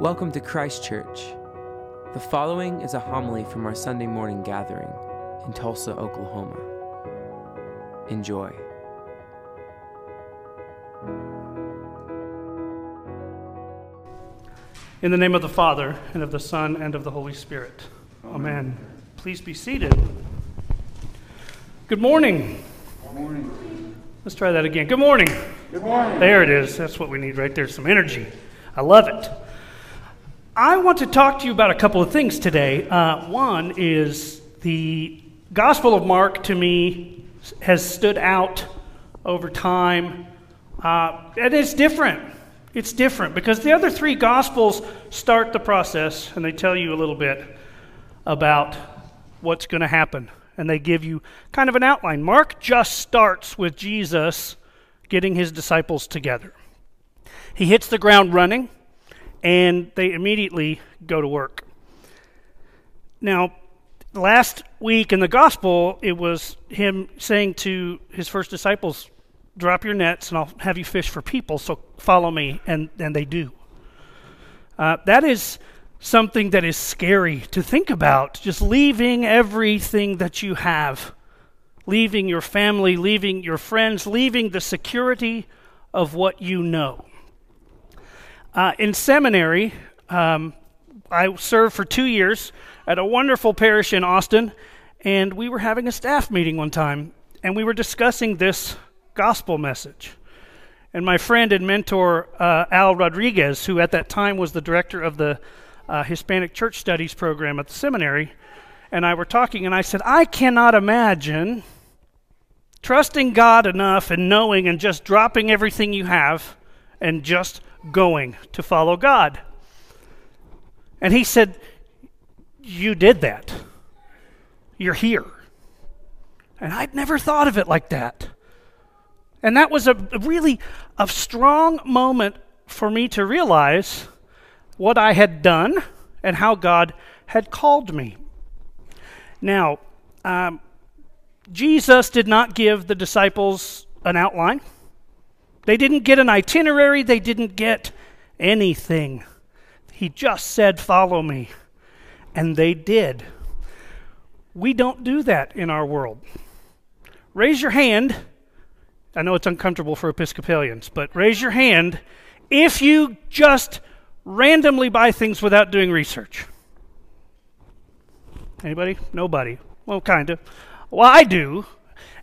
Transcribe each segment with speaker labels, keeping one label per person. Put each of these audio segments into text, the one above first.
Speaker 1: Welcome to Christ Church. The following is a homily from our Sunday morning gathering in Tulsa, Oklahoma. Enjoy.
Speaker 2: In the name of the Father, and of the Son, and of the Holy Spirit. Amen. Please be seated. Good morning.
Speaker 3: Good morning.
Speaker 2: Let's try that again. Good morning.
Speaker 3: Good morning.
Speaker 2: There it is. That's what we need right there some energy. I love it. I want to talk to you about a couple of things today. Uh, one is the Gospel of Mark to me has stood out over time, uh, and it's different. It's different because the other three Gospels start the process and they tell you a little bit about what's going to happen, and they give you kind of an outline. Mark just starts with Jesus getting his disciples together. He hits the ground running and they immediately go to work. Now, last week in the gospel, it was him saying to his first disciples, Drop your nets and I'll have you fish for people, so follow me. And, and they do. Uh, that is something that is scary to think about. Just leaving everything that you have, leaving your family, leaving your friends, leaving the security of what you know. Uh, in seminary, um, I served for two years at a wonderful parish in Austin, and we were having a staff meeting one time, and we were discussing this gospel message. And my friend and mentor, uh, Al Rodriguez, who at that time was the director of the uh, Hispanic Church Studies program at the seminary, and I were talking, and I said, I cannot imagine trusting God enough and knowing and just dropping everything you have and just going to follow God. And he said, You did that. You're here. And I'd never thought of it like that. And that was a really a strong moment for me to realize what I had done and how God had called me. Now, um, Jesus did not give the disciples an outline. They didn't get an itinerary, they didn't get anything. He just said, Follow me. And they did. We don't do that in our world. Raise your hand. I know it's uncomfortable for Episcopalians, but raise your hand if you just randomly buy things without doing research. Anybody? Nobody. Well, kind of. Well, I do,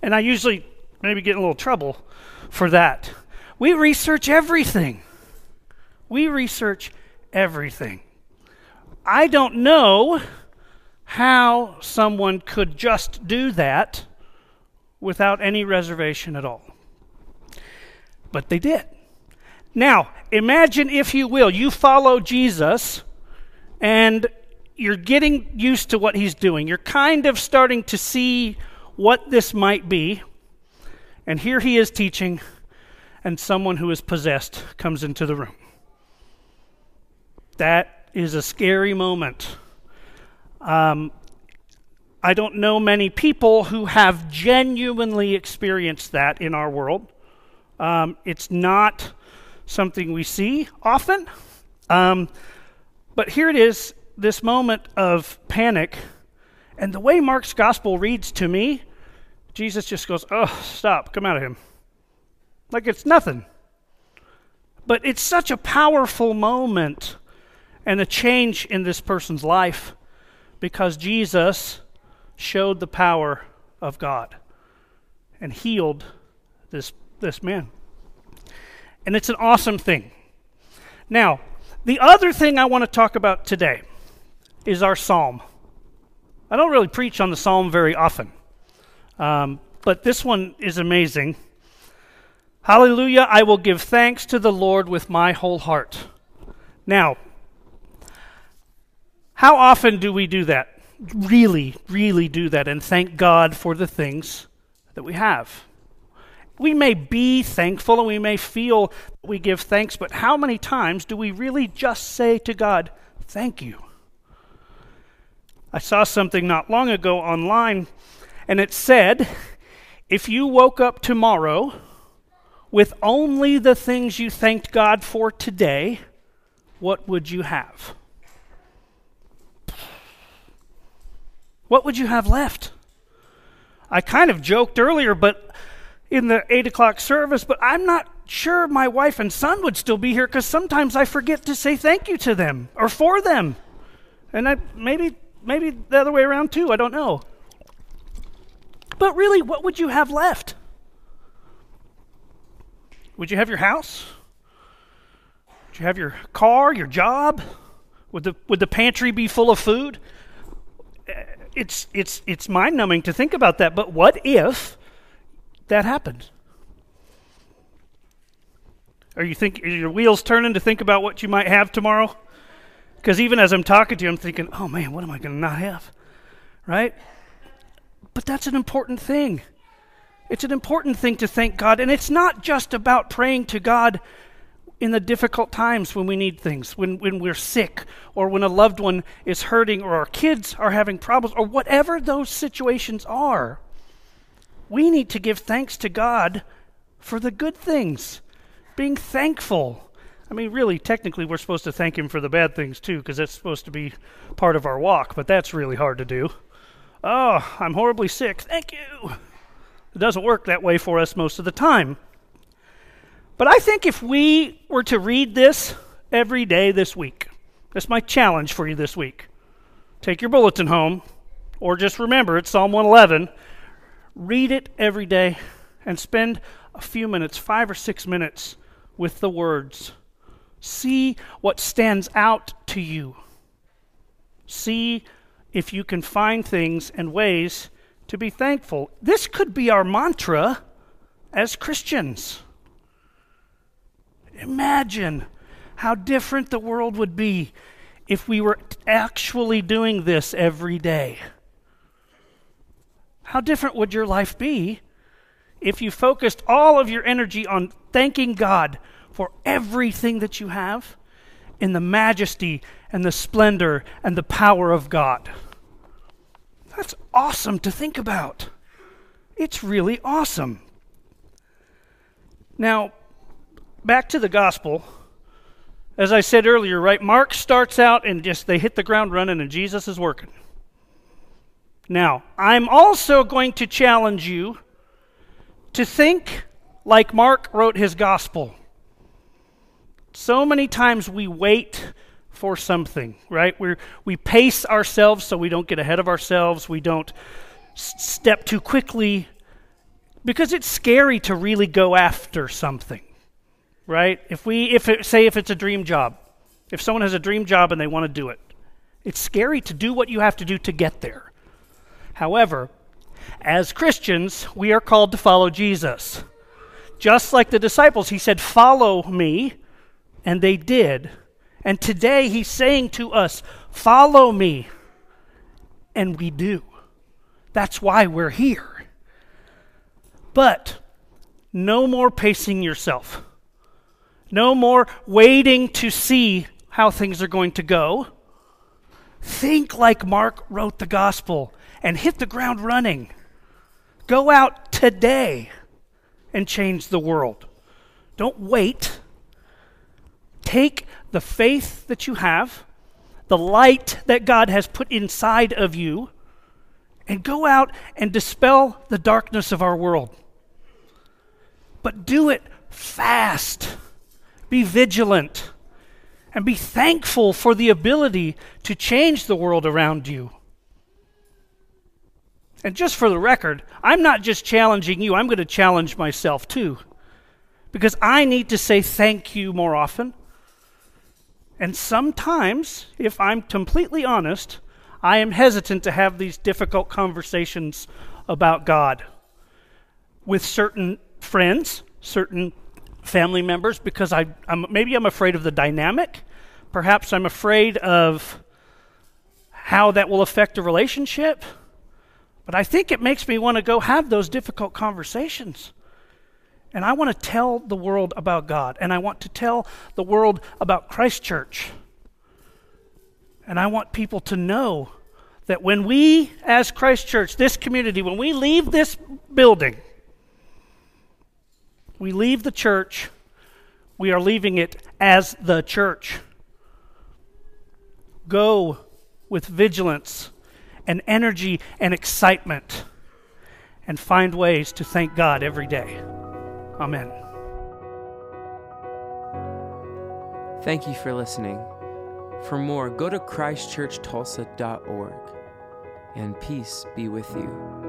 Speaker 2: and I usually maybe get in a little trouble for that. We research everything. We research everything. I don't know how someone could just do that without any reservation at all. But they did. Now, imagine, if you will, you follow Jesus and you're getting used to what he's doing. You're kind of starting to see what this might be. And here he is teaching and someone who is possessed comes into the room. That is a scary moment. Um, I don't know many people who have genuinely experienced that in our world. Um, it's not something we see often. Um, but here it is this moment of panic. And the way Mark's gospel reads to me, Jesus just goes, Oh, stop, come out of him. Like it's nothing. But it's such a powerful moment and a change in this person's life because Jesus showed the power of God and healed this, this man. And it's an awesome thing. Now, the other thing I want to talk about today is our psalm. I don't really preach on the psalm very often, um, but this one is amazing. Hallelujah, I will give thanks to the Lord with my whole heart. Now, how often do we do that? Really, really do that and thank God for the things that we have. We may be thankful and we may feel we give thanks, but how many times do we really just say to God, Thank you? I saw something not long ago online, and it said, If you woke up tomorrow with only the things you thanked God for today, what would you have? What would you have left? I kind of joked earlier, but in the 8 o'clock service, but I'm not sure my wife and son would still be here because sometimes I forget to say thank you to them or for them. And I, maybe, maybe the other way around too, I don't know. But really, what would you have left? Would you have your house? Would you have your car, your job? Would the, would the pantry be full of food? It's, it's, it's mind numbing to think about that, but what if that happened? Are you think are your wheels turning to think about what you might have tomorrow? Because even as I'm talking to you, I'm thinking, oh man, what am I going to not have? Right? But that's an important thing. It's an important thing to thank God. And it's not just about praying to God in the difficult times when we need things, when, when we're sick, or when a loved one is hurting, or our kids are having problems, or whatever those situations are. We need to give thanks to God for the good things, being thankful. I mean, really, technically, we're supposed to thank Him for the bad things too, because that's supposed to be part of our walk, but that's really hard to do. Oh, I'm horribly sick. Thank you. It doesn't work that way for us most of the time. But I think if we were to read this every day this week, that's my challenge for you this week. Take your bulletin home, or just remember it's Psalm 111. Read it every day and spend a few minutes, five or six minutes, with the words. See what stands out to you. See if you can find things and ways to be thankful. This could be our mantra as Christians. Imagine how different the world would be if we were actually doing this every day. How different would your life be if you focused all of your energy on thanking God for everything that you have in the majesty and the splendor and the power of God? That's awesome to think about. It's really awesome. Now, back to the gospel. As I said earlier, right? Mark starts out and just they hit the ground running and Jesus is working. Now, I'm also going to challenge you to think like Mark wrote his gospel. So many times we wait for something, right? we we pace ourselves so we don't get ahead of ourselves, we don't s- step too quickly, because it's scary to really go after something right? If we, if it, say, if it's a dream job, if someone has a dream job and they want to do it, it's scary to do what you have to do to get there. However, as Christians, we are called to follow Jesus. Just like the disciples, he said, Follow me, and they did. And today he's saying to us, Follow me, and we do. That's why we're here. But no more pacing yourself. No more waiting to see how things are going to go. Think like Mark wrote the gospel and hit the ground running. Go out today and change the world. Don't wait. Take the faith that you have, the light that God has put inside of you, and go out and dispel the darkness of our world. But do it fast. Be vigilant and be thankful for the ability to change the world around you. And just for the record, I'm not just challenging you, I'm going to challenge myself too. Because I need to say thank you more often. And sometimes, if I'm completely honest, I am hesitant to have these difficult conversations about God with certain friends, certain family members because I, am maybe I'm afraid of the dynamic. Perhaps I'm afraid of how that will affect a relationship. But I think it makes me want to go have those difficult conversations. And I want to tell the world about God. And I want to tell the world about Christ Church. And I want people to know that when we, as Christ Church, this community, when we leave this building, we leave the church, we are leaving it as the church. go with vigilance and energy and excitement and find ways to thank God every day. Amen.
Speaker 1: Thank you for listening. For more, go to christchurchtulsa.org, and peace be with you.